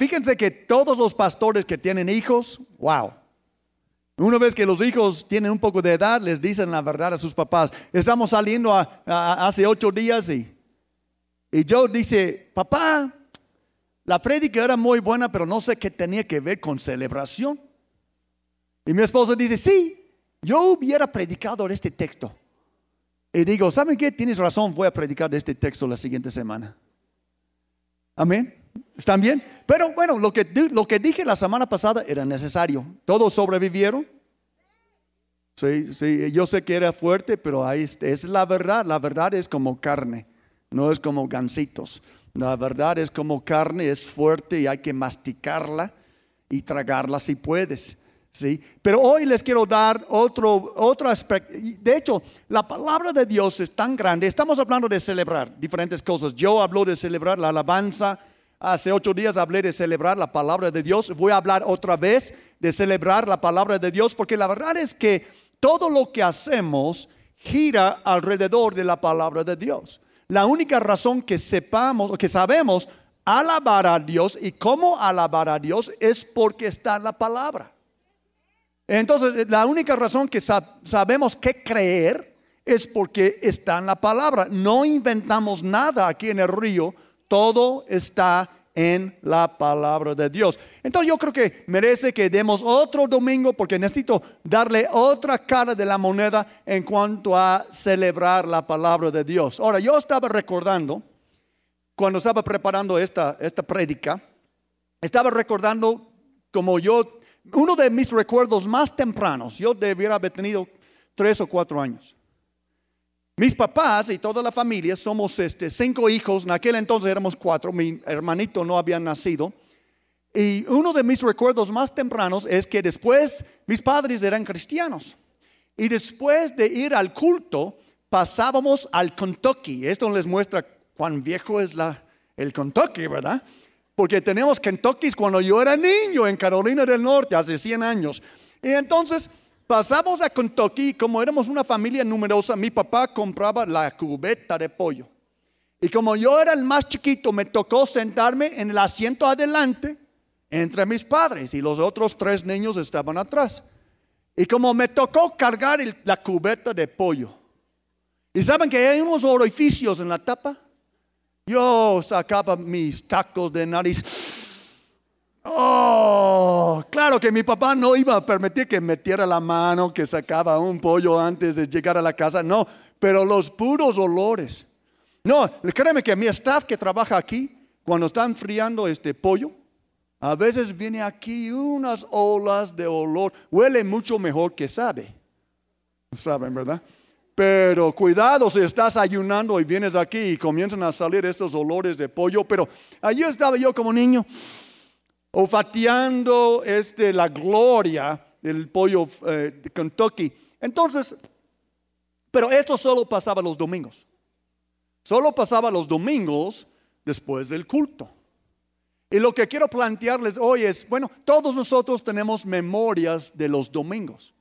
fíjense que todos los pastores que tienen hijos, wow. Una vez que los hijos tienen un poco de edad, les dicen la verdad a sus papás. Estamos saliendo hace ocho días y, y Joe dice, papá, la prédica era muy buena, pero no sé qué tenía que ver con celebración. Y mi esposa dice, sí, yo hubiera predicado este texto. Y digo, ¿saben qué? Tienes razón, voy a predicar este texto la siguiente semana. Amén. ¿Están bien? Pero bueno, lo que, lo que dije la semana pasada era necesario. Todos sobrevivieron. Sí, sí, yo sé que era fuerte, pero ahí es la verdad. La verdad es como carne, no es como gansitos. La verdad es como carne, es fuerte y hay que masticarla y tragarla si puedes. ¿sí? Pero hoy les quiero dar otro, otro aspecto. De hecho, la palabra de Dios es tan grande. Estamos hablando de celebrar diferentes cosas. Yo hablo de celebrar la alabanza. Hace ocho días hablé de celebrar la palabra de Dios. Voy a hablar otra vez de celebrar la palabra de Dios porque la verdad es que todo lo que hacemos gira alrededor de la palabra de Dios. La única razón que sepamos o que sabemos alabar a Dios y cómo alabar a Dios es porque está en la palabra. Entonces, la única razón que sabemos qué creer es porque está en la palabra. No inventamos nada aquí en el río, todo está en la palabra de Dios. Entonces yo creo que merece que demos otro domingo porque necesito darle otra cara de la moneda en cuanto a celebrar la palabra de Dios. Ahora, yo estaba recordando, cuando estaba preparando esta, esta estaba recordando como yo uno de mis recuerdos más tempranos, yo debiera haber tenido tres o cuatro años. Mis papás y toda la familia somos este, cinco hijos, en aquel entonces éramos cuatro, mi hermanito no había nacido. Y uno de mis recuerdos más tempranos es que después mis padres eran cristianos. Y después de ir al culto, pasábamos al Kentucky. Esto les muestra cuán viejo es la, el Kentucky, ¿verdad? porque tenemos Kentucky cuando yo era niño en Carolina del Norte, hace 100 años. Y entonces pasamos a Kentucky, como éramos una familia numerosa, mi papá compraba la cubeta de pollo. Y como yo era el más chiquito, me tocó sentarme en el asiento adelante entre mis padres y los otros tres niños estaban atrás. Y como me tocó cargar la cubeta de pollo. ¿Y saben que hay unos orificios en la tapa? Yo sacaba mis tacos de nariz. Oh, claro que mi papá no iba a permitir que metiera la mano, que sacaba un pollo antes de llegar a la casa. No, pero los puros olores. No, créeme que mi staff que trabaja aquí, cuando están friando este pollo, a veces viene aquí unas olas de olor. Huele mucho mejor que sabe. Saben, ¿verdad? Pero cuidado si estás ayunando y vienes aquí y comienzan a salir estos olores de pollo. Pero allí estaba yo como niño, olfateando este, la gloria del pollo eh, de Kentucky. Entonces, pero esto solo pasaba los domingos. Solo pasaba los domingos después del culto. Y lo que quiero plantearles hoy es, bueno, todos nosotros tenemos memorias de los domingos.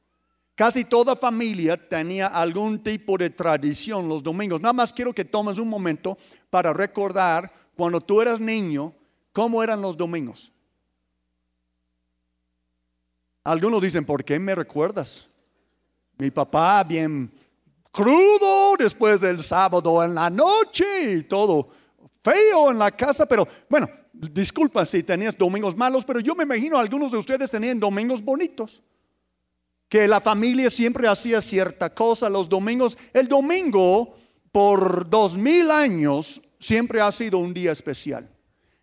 Casi toda familia tenía algún tipo de tradición los domingos. Nada más quiero que tomes un momento para recordar cuando tú eras niño, cómo eran los domingos. Algunos dicen, ¿por qué me recuerdas? Mi papá bien crudo después del sábado en la noche y todo feo en la casa, pero bueno, disculpa si tenías domingos malos, pero yo me imagino algunos de ustedes tenían domingos bonitos que la familia siempre hacía cierta cosa los domingos. El domingo, por dos mil años, siempre ha sido un día especial.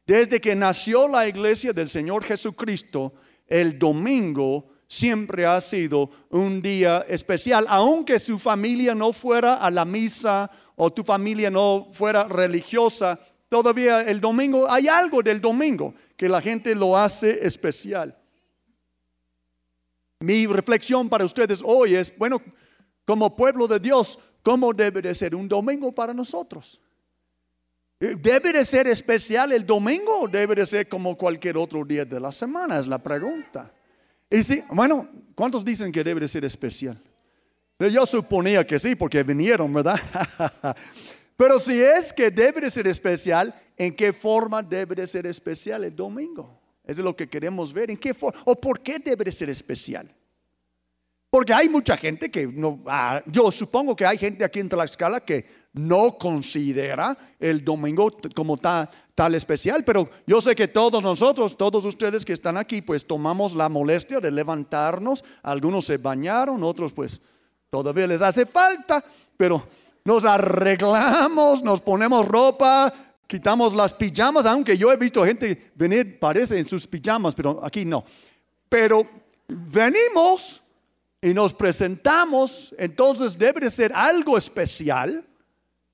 Desde que nació la iglesia del Señor Jesucristo, el domingo siempre ha sido un día especial, aunque su familia no fuera a la misa o tu familia no fuera religiosa, todavía el domingo, hay algo del domingo que la gente lo hace especial. Mi reflexión para ustedes hoy es, bueno, como pueblo de Dios, ¿cómo debe de ser un domingo para nosotros? Eh, ¿Debe de ser especial el domingo o debe de ser como cualquier otro día de la semana? Es la pregunta. Y si, bueno, ¿cuántos dicen que debe de ser especial? Eh, yo suponía que sí, porque vinieron, ¿verdad? Pero si es que debe de ser especial, ¿en qué forma debe de ser especial el domingo? Es lo que queremos ver. ¿En qué forma? ¿O por qué debe ser especial? Porque hay mucha gente que no, ah, yo supongo que hay gente aquí en Tlaxcala que no considera el domingo como tal, especial, pero yo sé que todos nosotros, todos ustedes que están aquí, pues tomamos la molestia de levantarnos. Algunos se bañaron, otros pues todavía les hace falta, pero nos arreglamos, nos ponemos ropa, quitamos las pijamas, aunque yo he visto gente venir, parece, en sus pijamas, pero aquí no. Pero venimos y nos presentamos, entonces debe de ser algo especial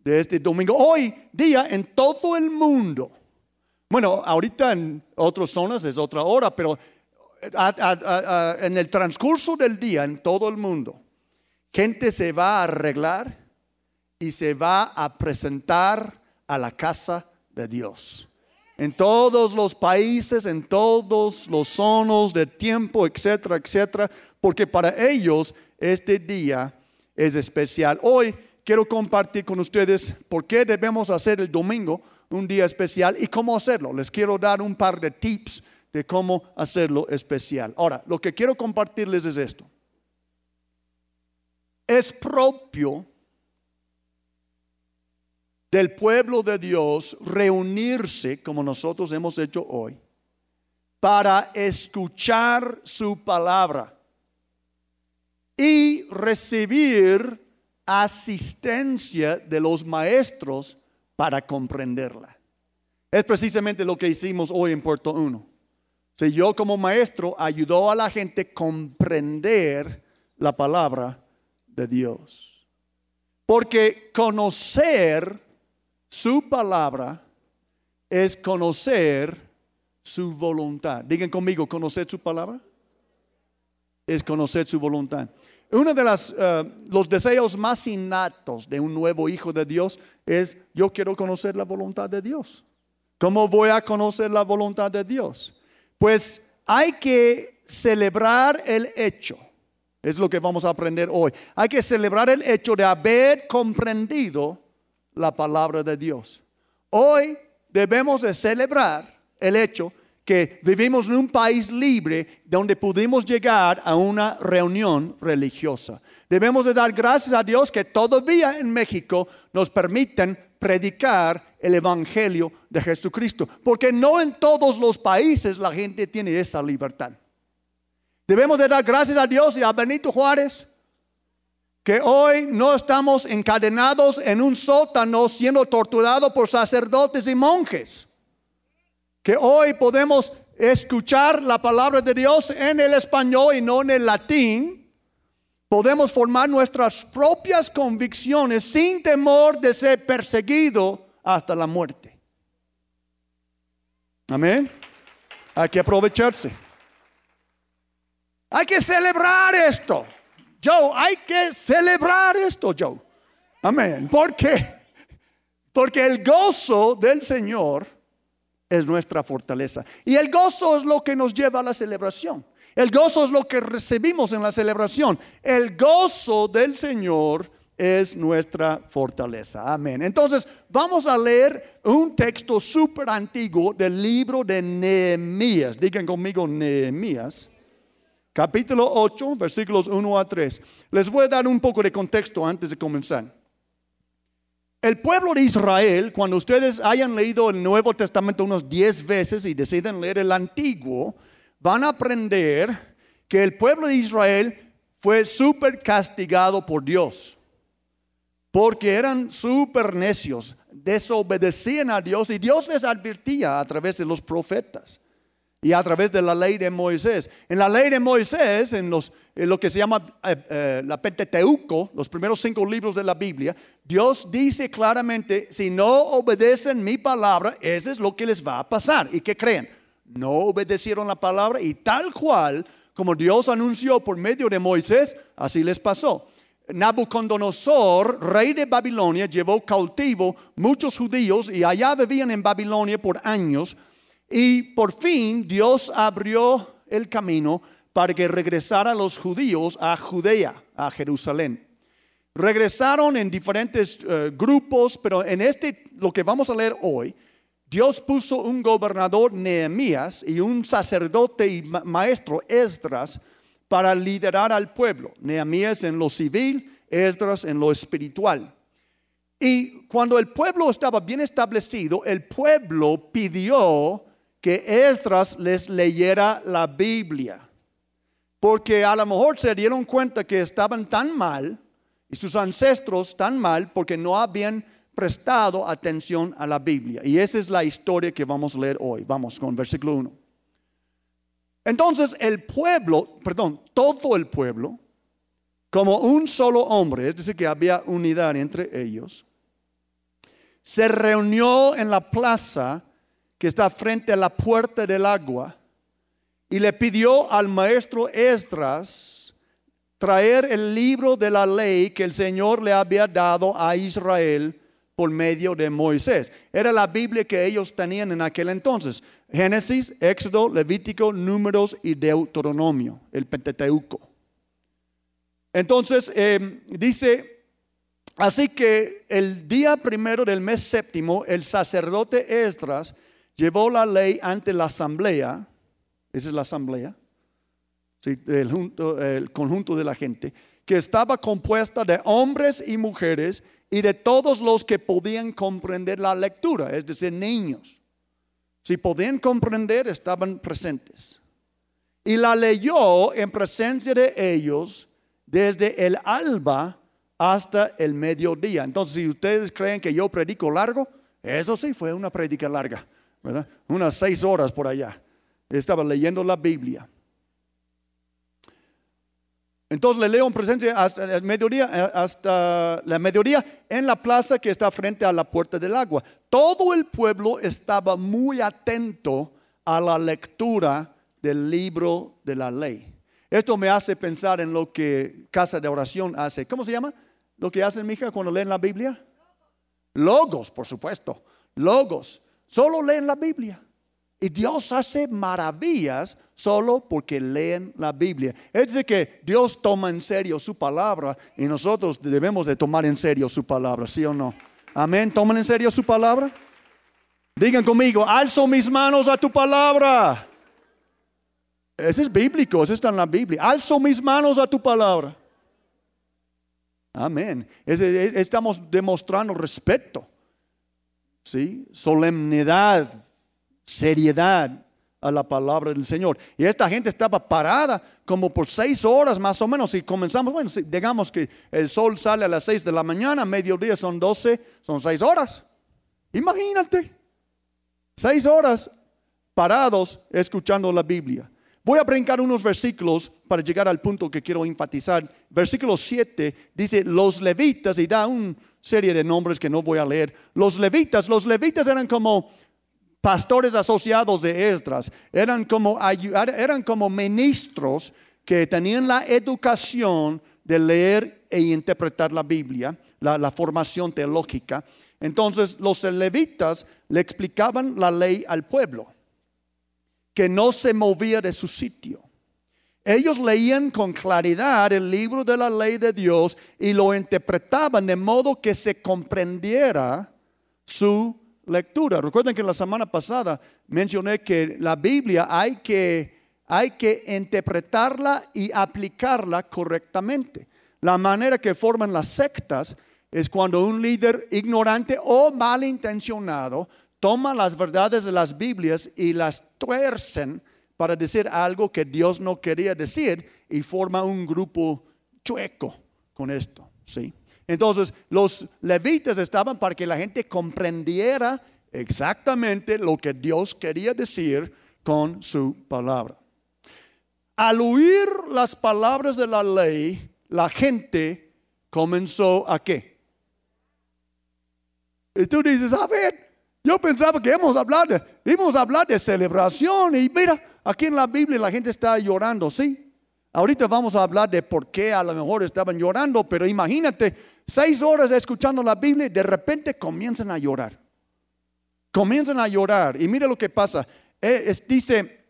de este domingo. Hoy día en todo el mundo. Bueno, ahorita en otras zonas es otra hora, pero en el transcurso del día en todo el mundo, gente se va a arreglar y se va a presentar a la casa de Dios. En todos los países, en todos los zonos de tiempo, etcétera, etcétera, porque para ellos este día es especial. Hoy quiero compartir con ustedes por qué debemos hacer el domingo un día especial y cómo hacerlo. Les quiero dar un par de tips de cómo hacerlo especial. Ahora, lo que quiero compartirles es esto. Es propio del pueblo de Dios reunirse, como nosotros hemos hecho hoy, para escuchar su palabra y recibir asistencia de los maestros para comprenderla. Es precisamente lo que hicimos hoy en Puerto Uno. Si yo como maestro ayudó a la gente a comprender la palabra de Dios. Porque conocer su palabra es conocer su voluntad. Digan conmigo, conocer su palabra es conocer su voluntad. Uno de eh, los deseos más innatos de un nuevo hijo de Dios es, yo quiero conocer la voluntad de Dios. ¿Cómo voy a conocer la voluntad de Dios? Pues hay que celebrar el hecho. Es lo que vamos a aprender hoy. Hay que celebrar el hecho de haber comprendido la palabra de Dios. Hoy debemos de celebrar el hecho que vivimos en un país libre donde pudimos llegar a una reunión religiosa. Debemos de dar gracias a Dios que todavía en México nos permiten predicar el Evangelio de Jesucristo, porque no en todos los países la gente tiene esa libertad. Debemos de dar gracias a Dios y a Benito Juárez que hoy no estamos encadenados en un sótano siendo torturados por sacerdotes y monjes que hoy podemos escuchar la palabra de Dios en el español y no en el latín, podemos formar nuestras propias convicciones sin temor de ser perseguido hasta la muerte. Amén. Hay que aprovecharse. Hay que celebrar esto. Joe, hay que celebrar esto, Joe. Amén. ¿Por qué? Porque el gozo del Señor es nuestra fortaleza. Y el gozo es lo que nos lleva a la celebración. El gozo es lo que recibimos en la celebración. El gozo del Señor es nuestra fortaleza. Amén. Entonces, vamos a leer un texto súper antiguo del libro de Nehemías. Digan conmigo Nehemías. Capítulo 8, versículos 1 a 3. Les voy a dar un poco de contexto antes de comenzar. El pueblo de Israel, cuando ustedes hayan leído el Nuevo Testamento unos 10 veces y deciden leer el Antiguo, van a aprender que el pueblo de Israel fue súper castigado por Dios. Porque eran súper necios, desobedecían a Dios y Dios les advertía a través de los profetas y a través de la ley de Moisés. En la ley de Moisés, en, los, lo que se llama eh, eh, la Pentateuco, los primeros cinco libros de la Biblia, Dios dice claramente, si no obedecen mi palabra, eso es lo que les va a pasar. ¿Y qué creen? No obedecieron la palabra y tal cual como Dios anunció por medio de Moisés, así les pasó. Nabucodonosor, rey de Babilonia, llevó cautivo muchos judíos y allá vivían en Babilonia por años y por fin Dios abrió el camino para que regresaran los judíos a Judea, a Jerusalén. Regresaron en diferentes eh, grupos, pero en este, lo que vamos a leer hoy, Dios puso un gobernador Nehemías y un sacerdote y maestro Esdras para liderar al pueblo. Nehemías en lo civil, Esdras en lo espiritual. Y cuando el pueblo estaba bien establecido, el pueblo pidió que Esdras les leyera la Biblia. Porque a lo mejor se dieron cuenta que estaban tan mal y sus ancestros tan mal porque no habían prestado atención a la Biblia. Y esa es la historia que vamos a leer hoy. Vamos con versículo 1. Entonces el pueblo, perdón, todo el pueblo, como un solo hombre, es decir, que había unidad entre ellos, se reunió en la plaza que está frente a la puerta del agua y le pidió al maestro Esdras traer el libro de la ley que el Señor le había dado a Israel por medio de Moisés. Era la Biblia que ellos tenían en aquel entonces. Génesis, Éxodo, Levítico, Números y Deuteronomio, el Pentateuco. Entonces, eh, dice, así que el día primero del mes séptimo, el sacerdote Esdras llevó la ley ante la asamblea, esa es la asamblea, el conjunto de la gente, que estaba compuesta de hombres y mujeres y de todos los que podían comprender la lectura, es decir, niños. Si podían comprender, estaban presentes. Y la leyó en presencia de ellos desde el alba hasta el mediodía. Entonces, si ustedes creen que yo predico largo, eso sí fue una predica larga, Unas seis horas por allá. Estaba leyendo la Biblia. Entonces le leo en presencia hasta el mediodía, eh, hasta la mediodía en la plaza que está frente a la puerta del agua. Todo el pueblo estaba muy atento a la lectura del libro de la ley. Esto me hace pensar en lo que Casa de Oración hace. ¿Cómo se llama? Lo que hacen, mija, cuando leen la Biblia. Logos, por supuesto. Logos. Solo leen la Biblia. Y Dios hace maravillas solo porque leen la Biblia. Es decir, que Dios toma en serio su palabra y nosotros debemos de tomar en serio su palabra, ¿sí o no? Amén, ¿toman en serio su palabra? Digan conmigo, alzo mis manos a tu palabra. Ese es bíblico, eso está en la Biblia. Alzo mis manos a tu palabra. Amén. Estamos demostrando respeto, ¿sí? solemnidad seriedad a la palabra del Señor. Y esta gente estaba parada como por seis horas más o menos. Y comenzamos, bueno, digamos que el sol sale a las seis de la mañana, mediodía son doce, son seis horas. Imagínate, seis horas parados escuchando la Biblia. Voy a brincar unos versículos para llegar al punto que quiero enfatizar. Versículo 7 dice, los levitas, y da una serie de nombres que no voy a leer. Los levitas, los levitas eran como pastores asociados de Esdras, eran como, eran como ministros que tenían la educación de leer e interpretar la Biblia, la, la formación teológica. Entonces los levitas le explicaban la ley al pueblo, que no se movía de su sitio. Ellos leían con claridad el libro de la ley de Dios y lo interpretaban de modo que se comprendiera su lectura. Recuerden que la semana pasada mencioné que la Biblia hay que, hay que interpretarla y aplicarla correctamente. La manera que forman las sectas es cuando un líder ignorante o malintencionado toma las verdades de las Biblias y las tuercen para decir algo que Dios no quería decir y forma un grupo chueco con esto, ¿sí? Entonces, los levitas estaban para que la gente comprendiera exactamente lo que Dios quería decir con su palabra. Al oír las palabras de la ley, la gente comenzó a qué? Y tú dices, a ver, yo pensaba que íbamos a hablar de, hablar de celebración y mira, aquí en la Biblia la gente está llorando, ¿sí? Ahorita vamos a hablar de por qué a lo mejor estaban llorando, pero imagínate, seis horas escuchando la Biblia y de repente comienzan a llorar. Comienzan a llorar. Y mira lo que pasa. Eh, dice,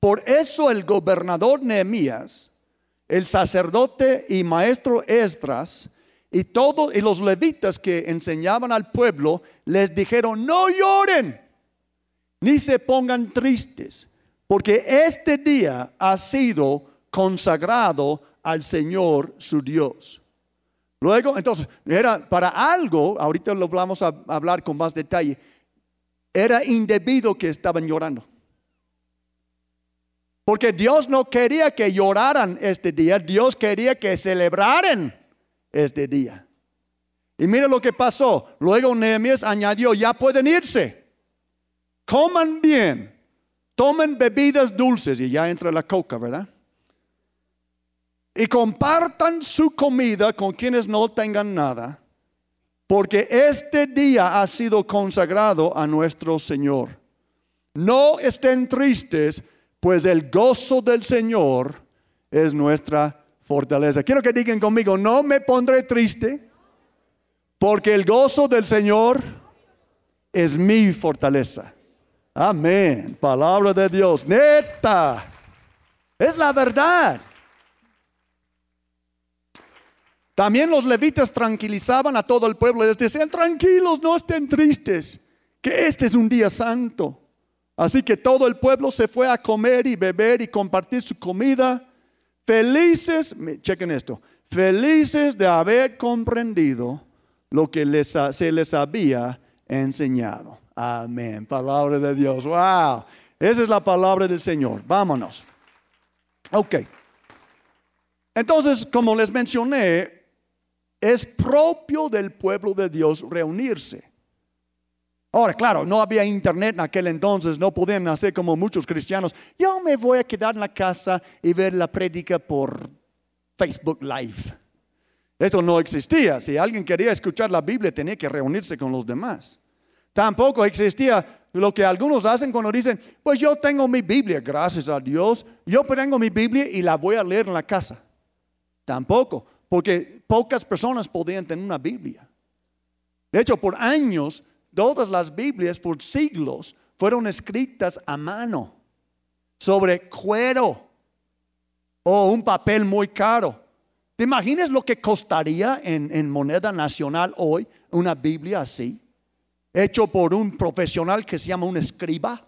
por eso el gobernador Nehemías, el sacerdote y maestro Esdras Y todos y los levitas que enseñaban al pueblo les dijeron, no lloren, ni se pongan tristes, porque este día ha sido consagrado al Señor su Dios. Luego, entonces, era para algo, ahorita lo vamos a hablar con más detalle, era indebido que estaban llorando. Porque Dios no quería que lloraran este día, Dios quería que celebraran este día. Y mira lo que pasó. Luego Nehemías añadió, ya pueden irse. Coman bien, tomen bebidas dulces y ya entra la coca, ¿verdad? Y compartan su comida con quienes no tengan nada, porque este día ha sido consagrado a nuestro Señor. No estén tristes pues el gozo del Señor es nuestra fortaleza. Quiero que digan conmigo, no me pondré triste, porque el gozo del Señor es mi fortaleza. Amén. Palabra de Dios. Neta. Es la verdad. También los levitas tranquilizaban a todo el pueblo les decían, tranquilos, no estén tristes, que este es un día santo. Así que todo el pueblo se fue a comer y beber y compartir su comida. Felices, chequen esto, felices de haber comprendido lo que se les había enseñado. Amén. Palabra de Dios. Wow. Esa es la palabra del Señor. Vámonos. Ok. Entonces, como les mencioné, es propio del pueblo de Dios reunirse. Ahora, claro, no había internet en aquel entonces, no podían hacer como muchos cristianos. Yo me voy a quedar en la casa y ver la prédica por Facebook Live. Eso no existía. Si alguien quería escuchar la Biblia, tenía que reunirse con los demás. Tampoco existía lo que algunos hacen cuando dicen, pues yo tengo mi Biblia, gracias a Dios, yo tengo mi Biblia y la voy a leer en la casa. Tampoco, porque pocas personas podían tener una Biblia. De hecho, por años Todas las Biblias por siglos fueron escritas a mano sobre cuero o un papel muy caro. ¿Te imaginas lo que costaría en, en, moneda nacional hoy una Biblia así? Hecho por un profesional que se llama un escriba.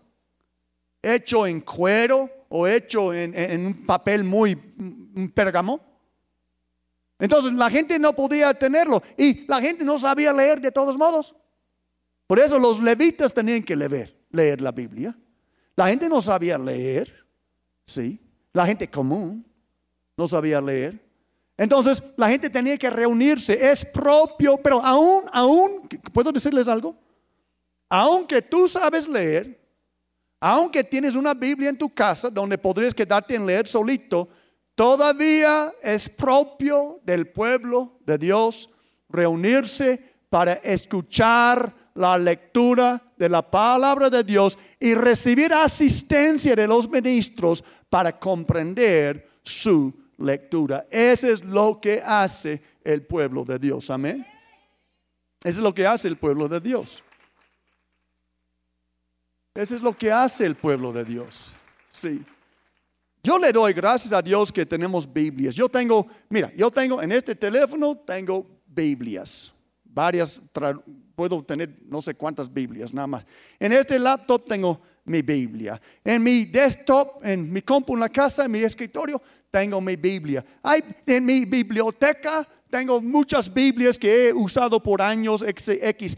Hecho en cuero o hecho en, en un papel muy un pergamo. Entonces la gente no podía tenerlo y la gente no sabía leer de todos modos. Por eso los levitas tenían que leer, leer la Biblia. La gente no sabía leer, sí. La gente común no sabía leer. Entonces la gente tenía que reunirse, es propio, pero aún, aún, ¿puedo decirles algo? Aunque tú sabes leer, aunque tienes una Biblia en tu casa donde podrías quedarte en leer solito, todavía es propio del pueblo de Dios reunirse para escuchar la lectura de la palabra de Dios y recibir asistencia de los ministros para comprender su lectura. Eso es lo que hace el pueblo de Dios. Amén. Eso es lo que hace el pueblo de Dios. Eso es lo que hace el pueblo de Dios. Sí. Yo le doy gracias a Dios que tenemos Biblias. Yo tengo, mira, yo tengo en este teléfono, tengo Biblias varias, puedo tener no sé cuántas Biblias nada más. En este laptop tengo mi Biblia. En mi desktop, en mi compu en la casa, en mi escritorio, tengo mi Biblia. Hay, en mi biblioteca tengo muchas Biblias que he usado por años X.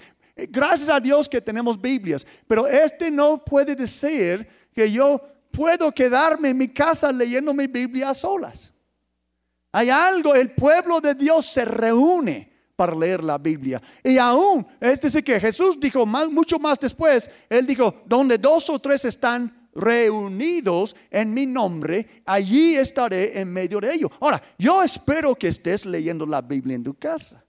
Gracias a Dios que tenemos Biblias, pero este no puede decir que yo puedo quedarme en mi casa leyendo mi Biblia a solas. Hay algo, el pueblo de Dios se reúne para leer la Biblia. Y aún, es decir, que Jesús dijo mucho más después, Él dijo, donde dos o tres están reunidos en mi nombre, allí estaré en medio de ellos. Ahora, yo espero que estés leyendo la Biblia en tu casa.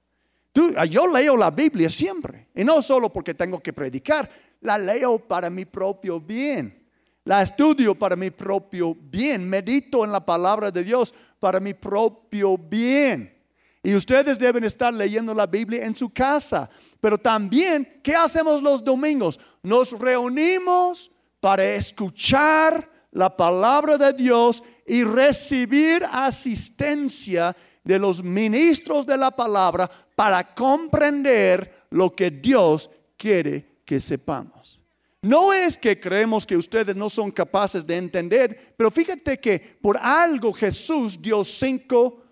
Tú, yo leo la Biblia siempre, y no solo porque tengo que predicar, la leo para mi propio bien. La estudio para mi propio bien, medito en la palabra de Dios para mi propio bien. Y ustedes deben estar leyendo la Biblia en su casa. Pero también, ¿qué hacemos los domingos? Nos reunimos para escuchar la palabra de Dios y recibir asistencia de los ministros de la palabra para comprender lo que Dios quiere que sepamos. No es que creemos que ustedes no son capaces de entender, pero fíjate que por algo Jesús dio cinco,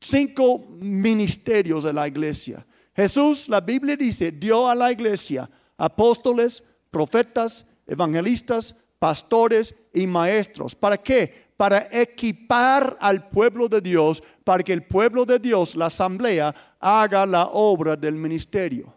cinco ministerios a la iglesia. Jesús, la Biblia dice, dio a la iglesia apóstoles, profetas, evangelistas, pastores y maestros. ¿Para qué? Para equipar al pueblo de Dios, para que el pueblo de Dios, la asamblea, haga la obra del ministerio.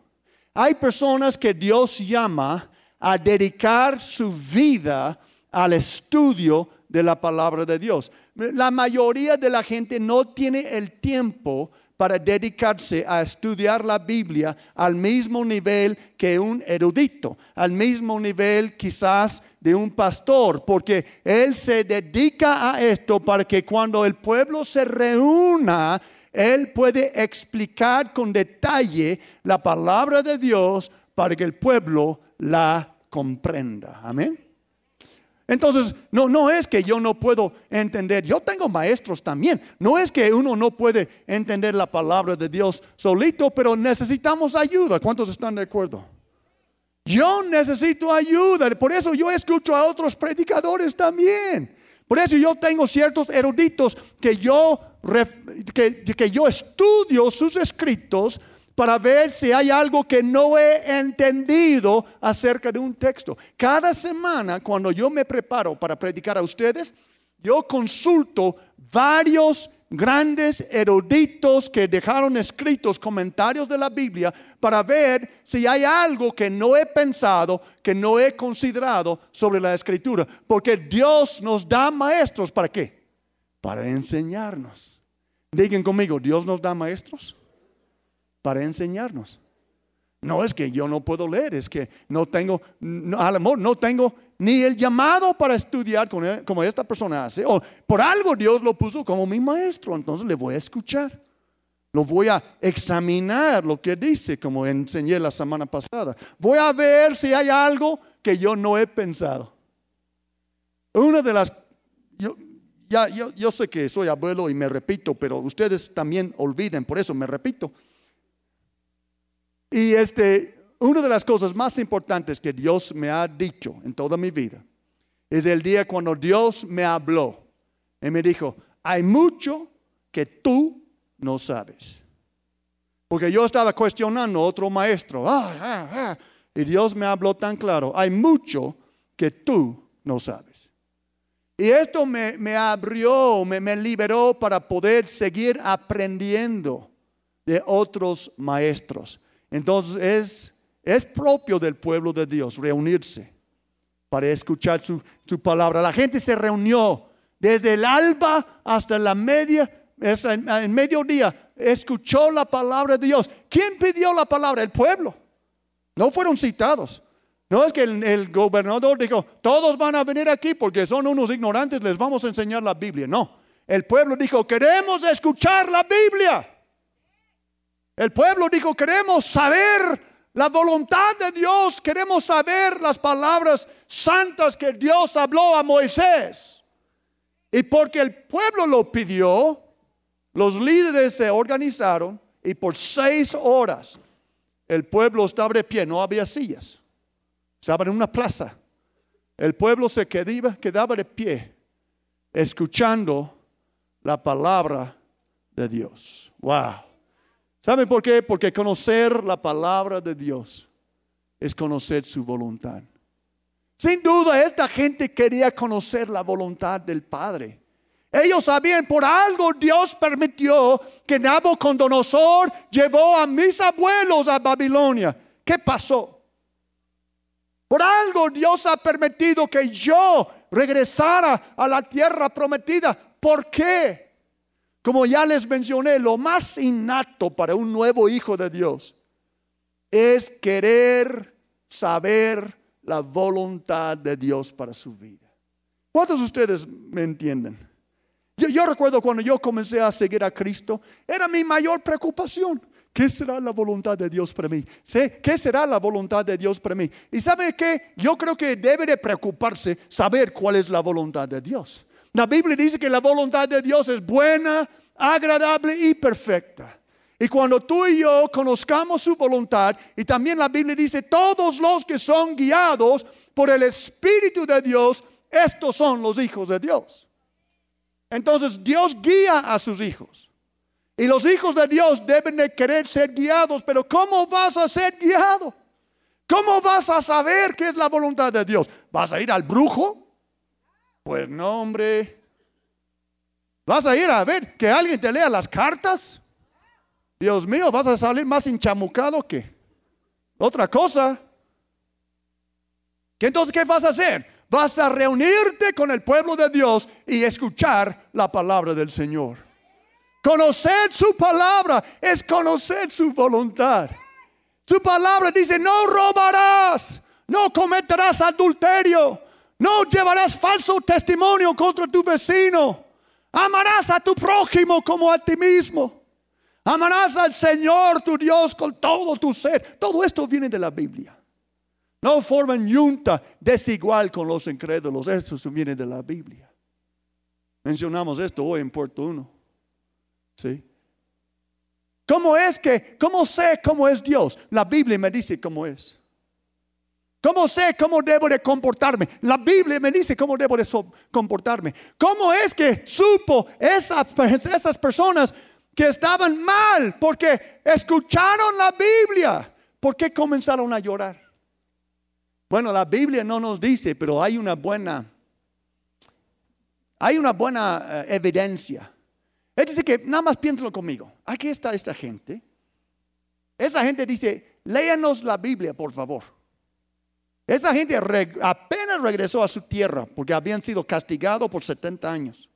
Hay personas que Dios llama a dedicar su vida al estudio de la palabra de Dios. La mayoría de la gente no tiene el tiempo para dedicarse a estudiar la Biblia al mismo nivel que un erudito, al mismo nivel quizás de un pastor, porque él se dedica a esto para que cuando el pueblo se reúna, él puede explicar con detalle la palabra de Dios para que el pueblo la comprenda. Amén. Entonces, no, no es que yo no puedo entender, yo tengo maestros también. No es que uno no puede entender la palabra de Dios solito, pero necesitamos ayuda. ¿Cuántos están de acuerdo? Yo necesito ayuda, por eso yo escucho a otros predicadores también. Por eso yo tengo ciertos eruditos que yo, que, que yo estudio sus escritos para ver si hay algo que no he entendido acerca de un texto. Cada semana, cuando yo me preparo para predicar a ustedes, yo consulto varios grandes eruditos que dejaron escritos comentarios de la Biblia para ver si hay algo que no he pensado, que no he considerado sobre la escritura. Porque Dios nos da maestros, ¿para qué? Para enseñarnos. Digan conmigo, Dios nos da maestros para enseñarnos. No es que yo no puedo leer, es que no tengo, al amor, no tengo ni el llamado para estudiar e, como esta persona hace. O por algo Dios lo puso como mi maestro, entonces le voy a escuchar. Lo voy a examinar lo que dice, como enseñé la semana pasada. Voy a ver si hay algo que yo no he pensado. Una de las, yo, ya, yo, yo sé que soy abuelo y me repito, pero ustedes también olviden, por eso me repito. Y este, una de las cosas más importantes que Dios me ha dicho en toda mi vida es el día cuando Dios me habló y me dijo, hay mucho que tú no sabes. Porque yo estaba cuestionando a otro maestro. Ah, ah, ah. Y Dios me habló tan claro, hay mucho que tú no sabes. Y esto me, me abrió, me, me liberó para poder seguir aprendiendo de otros maestros. Entonces es, propio del pueblo de Dios reunirse para escuchar su, palabra. La gente se reunió desde el alba hasta la media, en mediodía, escuchó la palabra de Dios. ¿Quién pidió la palabra? El pueblo. No fueron citados. No es que el, el, gobernador dijo, todos van a venir aquí porque son unos ignorantes, les vamos a enseñar la Biblia. No, el pueblo dijo, queremos escuchar la Biblia. El pueblo dijo, queremos saber la voluntad de Dios, queremos saber las palabras santas que Dios habló a Moisés. Y porque el pueblo lo pidió, los líderes se organizaron y por seis horas el pueblo estaba de pie, no había sillas, estaba en una plaza. El pueblo se quedaba, quedaba de pie, escuchando la palabra de Dios. Wow. ¿Saben por qué? Porque conocer la palabra de Dios es conocer su voluntad. Sin duda, esta gente quería conocer la voluntad del Padre. Ellos sabían, por algo Dios permitió que Nabucodonosor llevó a mis abuelos a Babilonia. ¿Qué pasó? Por algo Dios ha permitido que yo regresara a la tierra prometida. ¿Por qué? Como ya les mencioné, lo más innato para un nuevo hijo de Dios es querer saber la voluntad de Dios para su vida. ¿Cuántos de ustedes me entienden? Yo, recuerdo cuando yo comencé a seguir a Cristo, era mi mayor preocupación. ¿Qué será la voluntad de Dios para mí? ¿Qué será la voluntad de Dios para mí? Y sabe qué? Yo creo que debe de preocuparse saber cuál es la voluntad de Dios. La Biblia dice que la voluntad de Dios es buena, agradable y perfecta. Y cuando tú y yo conozcamos su voluntad, y también la Biblia dice, todos los que son guiados por el Espíritu de Dios, estos son los hijos de Dios. Entonces Dios guía a sus hijos. Y los hijos de Dios deben de querer ser guiados, pero ¿cómo vas a ser guiado? ¿Cómo vas a saber qué es la voluntad de Dios? ¿Vas a ir al brujo? Pues no, hombre. ¿Vas a ir a ver que alguien te lea las cartas? Dios mío, vas a salir más hinchamucado que otra cosa. ¿Qué entonces qué vas a hacer? Vas a reunirte con el pueblo de Dios y escuchar la palabra del Señor. Conocer su palabra es conocer su voluntad. Su palabra dice, no robarás, no cometerás adulterio, no llevarás falso testimonio contra tu vecino, amarás a tu prójimo como a ti mismo, amarás al Señor tu Dios con todo tu ser. Todo esto viene de la Biblia. No forman yunta desigual con los incrédulos, esto viene de la Biblia. Mencionamos esto hoy en Puerto Uno. ¿Sí? ¿Cómo es que, cómo sé cómo es Dios? La Biblia me dice cómo es. ¿Cómo sé cómo debo de comportarme? La Biblia me dice cómo debo de comportarme. ¿Cómo es que supo esas, esas personas que estaban mal porque escucharon la Biblia? ¿Por qué comenzaron a llorar? Bueno, la Biblia no nos dice, pero hay una buena, hay una buena eh, evidencia es decir, que nada más piénsalo conmigo. Aquí está esta gente. Esa gente dice, léanos la Biblia, por favor. Esa gente apenas regresó a su tierra porque habían sido castigados por 70 años.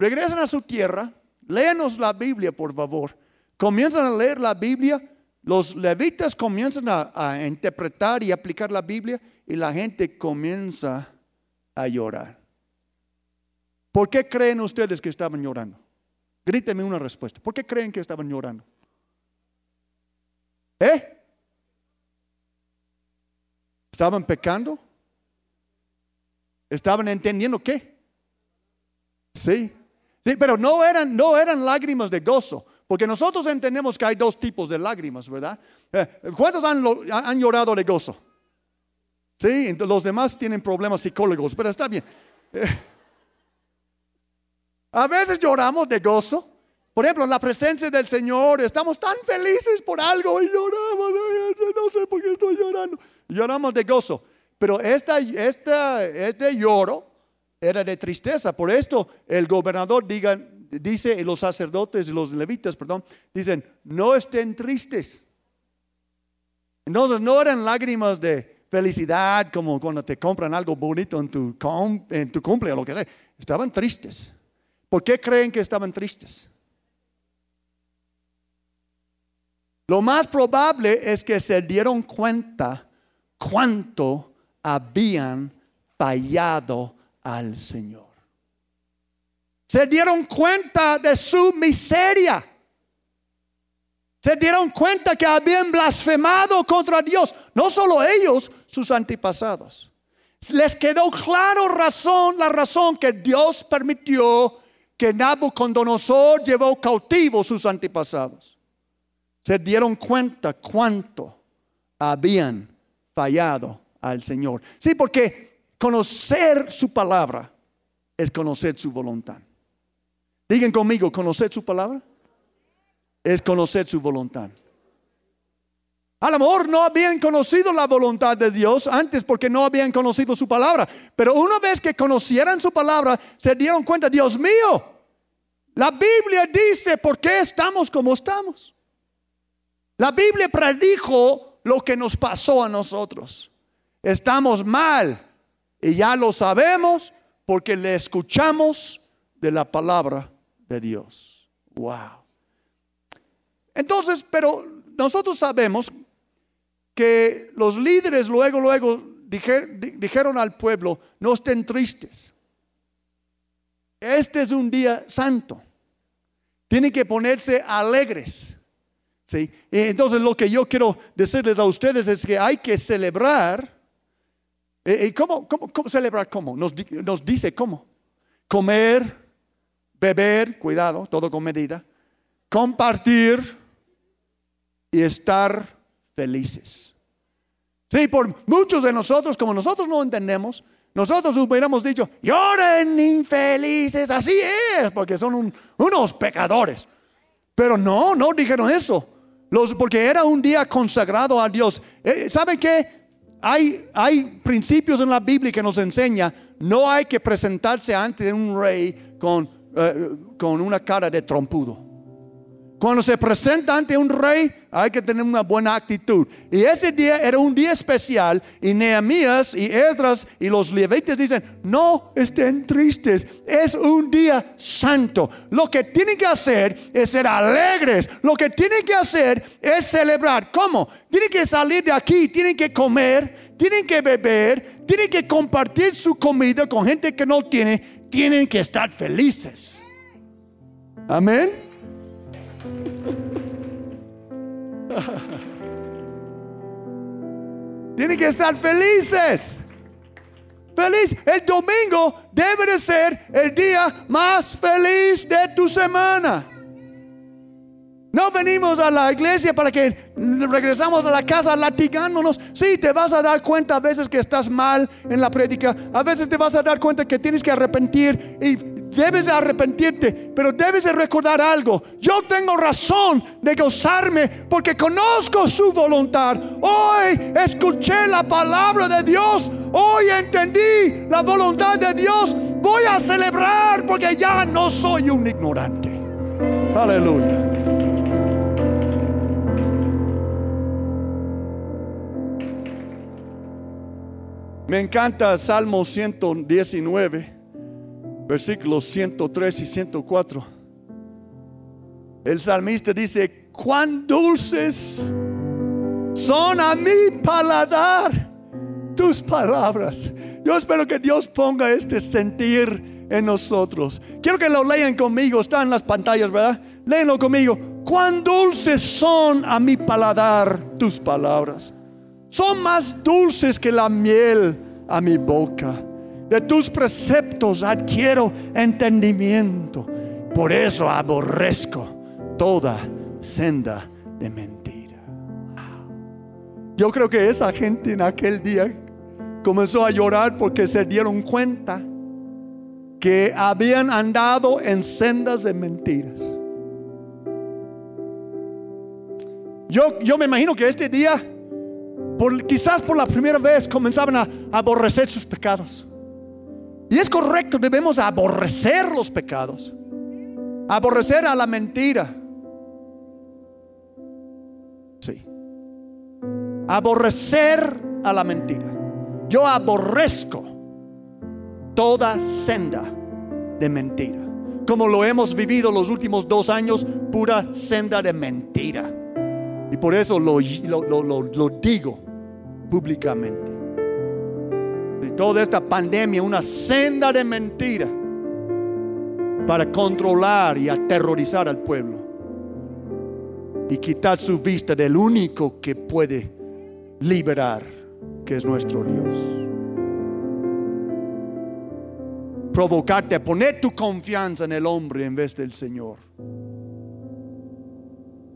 Regresan a su tierra, léanos la Biblia, por favor. Comienzan a leer la Biblia, los levitas comienzan a, a interpretar y aplicar la Biblia y la gente comienza a llorar. ¿Por qué creen ustedes que estaban llorando? Gríteme una respuesta. ¿Por qué creen que estaban llorando? ¿Eh? ¿Estaban pecando? ¿Estaban entendiendo qué? Sí. Pero no eran, no eran lágrimas de gozo, porque nosotros entendemos que hay dos tipos de lágrimas, ¿verdad? Eh, ¿Cuántos han, han llorado de gozo? Sí, los demás tienen problemas psicólogos, pero está bien. Eh, a veces lloramos de gozo. Por ejemplo, en la presencia del Señor estamos tan felices por algo y lloramos. No sé por qué estoy llorando. Lloramos de gozo. Pero esta, esta, este lloro era de tristeza. Por esto el gobernador dice, y los sacerdotes y los levitas, perdón, dicen, no estén tristes. Entonces no eran lágrimas de felicidad como cuando te compran algo bonito en tu, en tu cumple o lo que sea. Estaban tristes. ¿Por qué creen que estaban tristes? Lo más probable es que se dieron cuenta cuánto habían fallado al Señor. Se dieron cuenta de su miseria. Se dieron cuenta que habían blasfemado contra Dios. No solo ellos, sus antepasados. Les quedó claro razón, la razón que Dios permitió que Nabucodonosor llevó cautivos sus antepasados. Se dieron cuenta cuánto habían fallado al Señor. Sí, porque conocer su palabra es conocer su voluntad. Digan conmigo, conocer su palabra es conocer su voluntad. A lo mejor no habían conocido la voluntad de Dios antes porque no habían conocido su palabra. Pero una vez que conocieran su palabra, se dieron cuenta, Dios mío, la Biblia dice por qué estamos como estamos. La Biblia predijo lo que nos pasó a nosotros. Estamos mal y ya lo sabemos porque le escuchamos de la palabra de Dios. Wow. Entonces, pero nosotros sabemos que los líderes luego, luego dijeron al pueblo, no estén tristes. Este es un día santo. Tienen que ponerse alegres. Entonces lo que yo quiero decirles a ustedes es que hay que celebrar. ¿Y cómo, cómo, celebrar? ¿Cómo? Nos, nos dice cómo. Comer beber, cuidado, todo con medida, compartir y estar felices. Sí, por muchos de nosotros, como nosotros no entendemos, nosotros hubiéramos dicho, lloren infelices, así es, porque son unos pecadores. Pero no, no dijeron eso, Porque era un día consagrado a Dios. Eh, ¿Saben qué? Hay, hay principios en la Biblia que nos enseña, no hay que presentarse ante un rey con, eh, con una cara de trompudo. Cuando se presenta ante un rey, hay que tener una buena actitud. Y ese día era un día especial y Nehemías y Esdras y los levitas dicen, no estén tristes, es un día santo. Lo que tienen que hacer es ser alegres, lo que tienen que hacer es celebrar. ¿Cómo? Tienen que salir de aquí, tienen que comer, tienen que beber, tienen que compartir su comida con gente que no tiene, tienen que estar felices. Amén. Tienen que estar felices. Feliz. El domingo debe de ser el día más feliz de tu semana. No venimos a la iglesia para que regresamos a la casa latigándonos. Sí, te vas a dar cuenta a veces que estás mal en la prédica. A veces te vas a dar cuenta que tienes que arrepentir y debes de arrepentirte, pero debes de recordar algo. Yo tengo razón de gozarme porque conozco su voluntad. Hoy escuché la palabra de Dios. Hoy entendí la voluntad de Dios. Voy a celebrar porque ya no soy un ignorante. Aleluya. Me encanta Salmo 119, versículos 103 y 104. El salmista dice, cuán dulces son a mi paladar tus palabras. Yo espero que Dios ponga este sentir en nosotros. Quiero que lo lean conmigo, está en las pantallas, ¿verdad? Léenlo conmigo. Cuán dulces son a mi paladar tus palabras son más dulces que la miel a mi boca. De tus preceptos adquiero entendimiento. Por eso aborrezco toda senda de mentira. Yo creo que esa gente en aquel día comenzó a llorar porque se dieron cuenta que habían andado en sendas de mentiras. Yo, yo me imagino que este día quizás por la primera vez comenzaban a aborrecer sus pecados. Y es correcto, debemos aborrecer los pecados. Aborrecer a la mentira. Sí. Aborrecer a la mentira. Yo aborrezco toda senda de mentira. Como lo hemos vivido los últimos dos años, pura senda de mentira. Y por eso lo, lo digo públicamente. De toda esta pandemia, una senda de mentira para controlar y aterrorizar al pueblo y quitar su vista del único que puede liberar, que es nuestro Dios. Provocarte a poner tu confianza en el hombre en vez del Señor.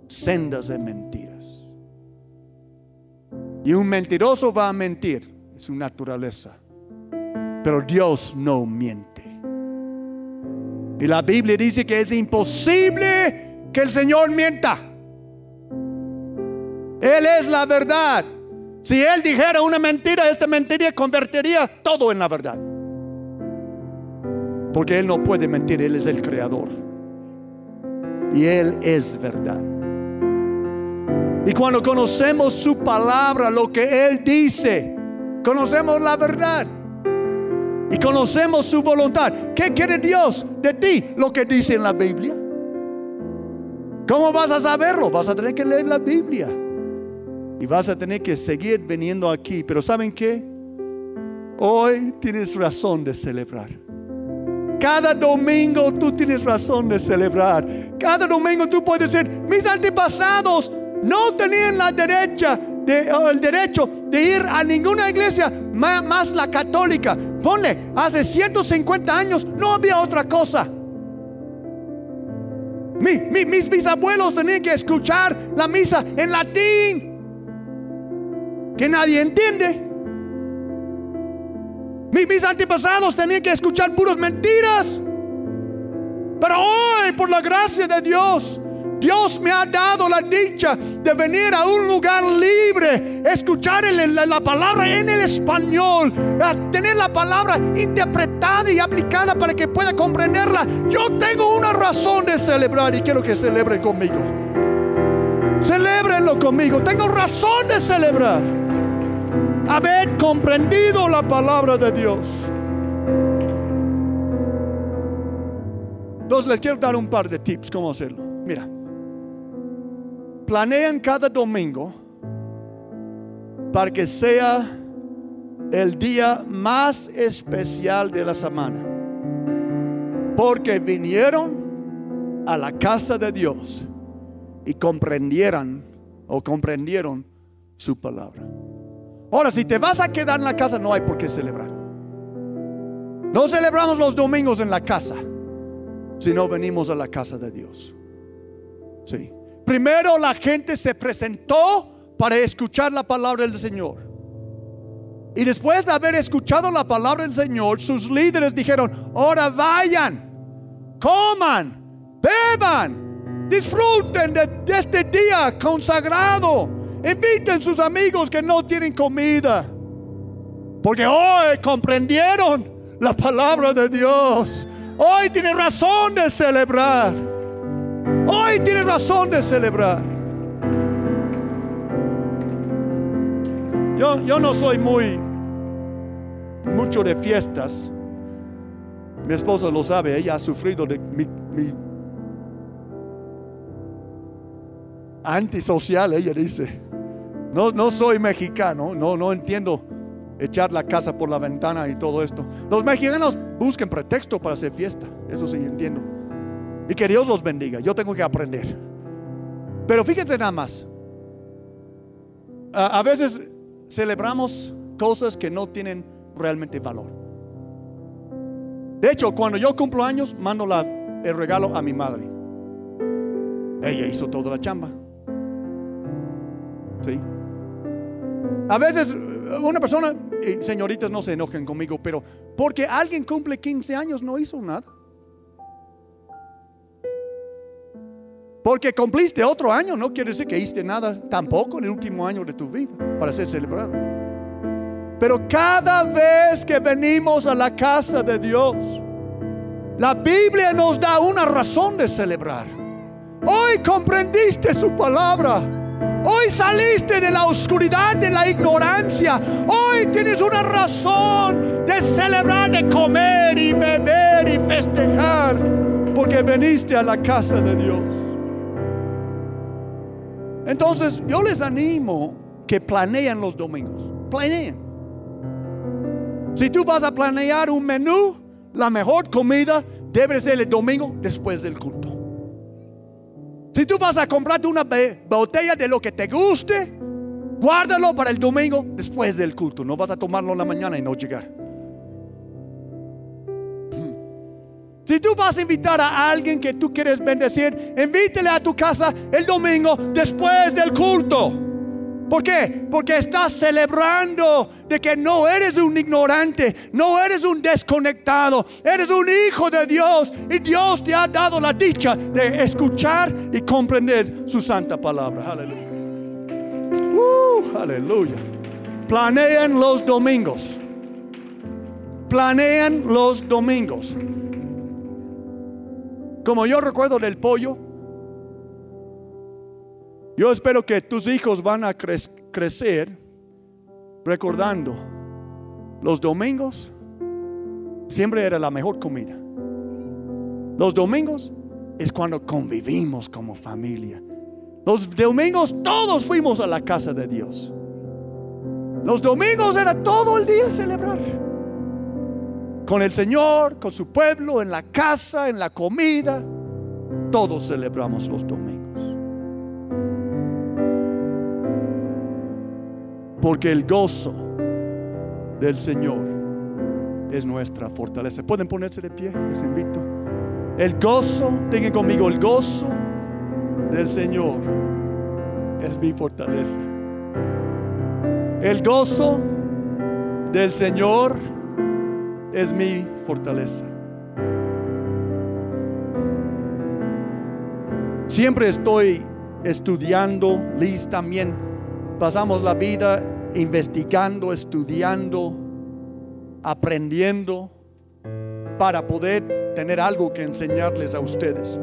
Sendas de mentiras. Y un mentiroso va a mentir, es su naturaleza. Pero Dios no miente. Y la Biblia dice que es imposible que el Señor mienta. Él es la verdad. Si Él dijera una mentira, esta mentira convertiría todo en la verdad. Porque Él no puede mentir, Él es el creador. Y Él es verdad. Y cuando conocemos su palabra, lo que Él dice, conocemos la verdad. Y conocemos su voluntad. ¿Qué quiere Dios de ti? Lo que dice en la Biblia. ¿Cómo vas a saberlo? Vas a tener que leer la Biblia. Y vas a tener que seguir viniendo aquí. Pero ¿saben qué? Hoy tienes razón de celebrar. Cada domingo tú tienes razón de celebrar. Cada domingo tú puedes decir, mis antepasados no tenían la derecha el derecho de ir a ninguna iglesia más, la católica. Ponle, hace 150 años no había otra cosa. mis bisabuelos tenían que escuchar la misa en latín, que nadie entiende. Mis, antepasados tenían que escuchar puras mentiras. Pero hoy, por la gracia de Dios, Dios me ha dado la dicha de venir a un lugar libre, escuchar la, palabra en el español, tener la palabra interpretada y aplicada para que pueda comprenderla. Yo tengo una razón de celebrar y quiero que celebren conmigo. Celebrenlo conmigo. Tengo razón de celebrar. Haber comprendido la palabra de Dios. Entonces les quiero dar un par de tips cómo hacerlo. Mira planean cada domingo para que sea el día más especial de la semana. Porque vinieron a la casa de Dios y comprendieran o comprendieron su palabra. Ahora, si te vas a quedar en la casa, no hay por qué celebrar. No celebramos los domingos en la casa, sino venimos a la casa de Dios. Sí. Primero la gente se presentó para escuchar la palabra del Señor. Y después de haber escuchado la palabra del Señor, sus líderes dijeron, ahora vayan, coman, beban, disfruten de, este día consagrado. Inviten sus amigos que no tienen comida. Porque hoy comprendieron la palabra de Dios. Hoy tienen razón de celebrar. Hoy tienes razón de celebrar. Yo, yo no soy muy mucho de fiestas. Mi esposa lo sabe, ella ha sufrido de mi, antisocial, ella dice. No, no soy mexicano, no, no entiendo echar la casa por la ventana y todo esto. Los mexicanos buscan pretexto para hacer fiesta, eso sí entiendo. Y que Dios los bendiga. Yo tengo que aprender. Pero fíjense nada más. A, veces celebramos cosas que no tienen realmente valor. De hecho, cuando yo cumplo años, mando la, el regalo a mi madre. Ella hizo toda la chamba. ¿Sí? A veces una persona, señoritas no se enojen conmigo, pero porque alguien cumple 15 años no hizo nada. Porque cumpliste otro año, no quiere decir que hiciste nada tampoco en el último año de tu vida para ser celebrado. Pero cada vez que venimos a la casa de Dios, la Biblia nos da una razón de celebrar. Hoy comprendiste su palabra. Hoy saliste de la oscuridad, de la ignorancia. Hoy tienes una razón de celebrar, de comer y beber y festejar. Porque veniste a la casa de Dios. Entonces, yo les animo que planeen los domingos. Planeen. Si tú vas a planear un menú, la mejor comida debe ser el domingo después del culto. Si tú vas a comprarte una botella de lo que te guste, guárdalo para el domingo después del culto. No vas a tomarlo en la mañana y no llegar. Si tú vas a invitar a alguien que tú quieres bendecir, invítele a tu casa el domingo después del culto. ¿Por qué? Porque estás celebrando de que no eres un ignorante, no eres un desconectado, eres un hijo de Dios y Dios te ha dado la dicha de escuchar y comprender su santa palabra. Aleluya. Uh, aleluya. Planean los domingos. Planean los domingos. Como yo recuerdo del pollo, yo espero que tus hijos van a crecer recordando los domingos siempre era la mejor comida. Los domingos es cuando convivimos como familia. Los domingos todos fuimos a la casa de Dios. Los domingos era todo el día celebrar con el Señor, con su pueblo, en la casa, en la comida. Todos celebramos los domingos. Porque el gozo del Señor es nuestra fortaleza. ¿Pueden ponerse de pie? Les invito. El gozo, digan conmigo, el gozo del Señor es mi fortaleza. El gozo del Señor es mi fortaleza. Siempre estoy estudiando, Liz también. Pasamos la vida investigando, estudiando, aprendiendo para poder tener algo que enseñarles a ustedes.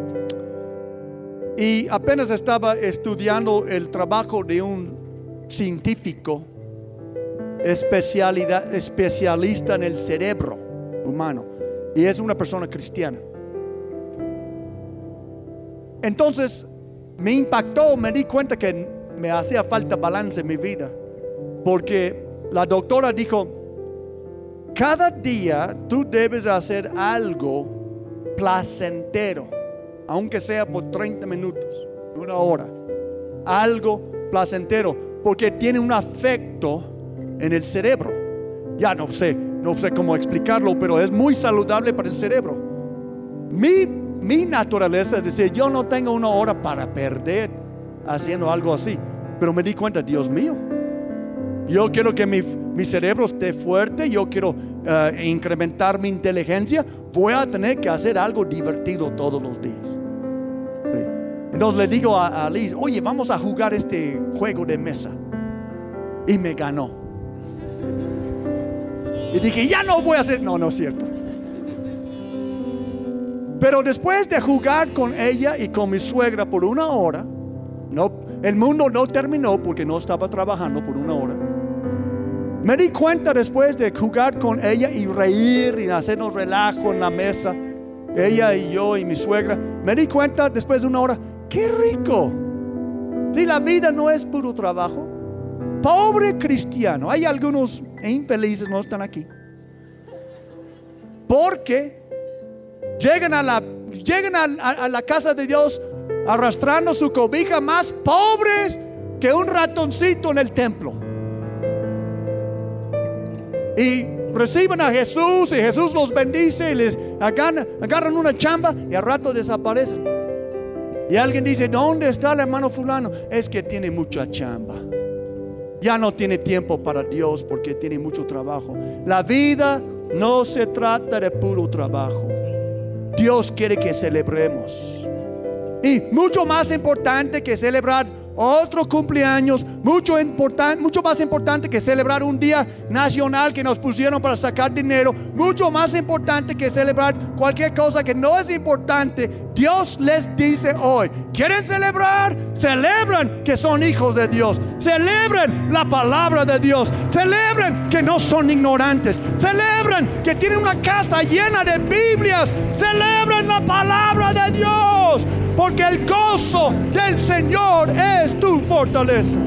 Y apenas estaba estudiando el trabajo de un científico especialista en el cerebro humano y es una persona cristiana. Entonces me impactó, me di cuenta que me hacía falta balance en mi vida, porque la doctora dijo, cada día tú debes hacer algo placentero, aunque sea por 30 minutos, una hora, algo placentero, porque tiene un afecto en el cerebro. Ya no sé, no sé cómo explicarlo, pero es muy saludable para el cerebro. Mi, mi naturaleza es decir, yo no tengo una hora para perder haciendo algo así, pero me di cuenta, Dios mío, yo quiero que mi, mi cerebro esté fuerte, yo quiero eh, incrementar mi inteligencia, voy a tener que hacer algo divertido todos los días. Entonces le digo a, a Liz, oye, vamos a jugar este juego de mesa. Y me ganó. Y dije, ya no voy a hacer, no, no es cierto. Pero después de jugar con ella y con mi suegra por una hora, no, el mundo no terminó porque no estaba trabajando por una hora. Me di cuenta después de jugar con ella y reír y hacernos relajo en la mesa, ella y yo y mi suegra, me di cuenta después de una hora, qué rico. Si la vida no es puro trabajo, pobre cristiano, hay algunos infelices, no están aquí. Porque llegan a la, llegan a, la casa de Dios arrastrando su cobija más pobres que un ratoncito en el templo. Y reciben a Jesús y Jesús los bendice y les agarran, agarran una chamba y al rato desaparecen. Y alguien dice, ¿dónde está el hermano fulano? Es que tiene mucha chamba ya no tiene tiempo para Dios porque tiene mucho trabajo. La vida no se trata de puro trabajo. Dios quiere que celebremos. Y mucho más importante que celebrar otro cumpleaños, mucho, mucho más importante que celebrar un día nacional que nos pusieron para sacar dinero, mucho más importante que celebrar cualquier cosa que no es importante. Dios les dice hoy, ¿quieren celebrar? Celebran que son hijos de Dios, celebren la palabra de Dios, celebren que no son ignorantes, celebran que tienen una casa llena de Biblias, celebren la palabra de Dios porque el gozo del Señor es tu fortaleza.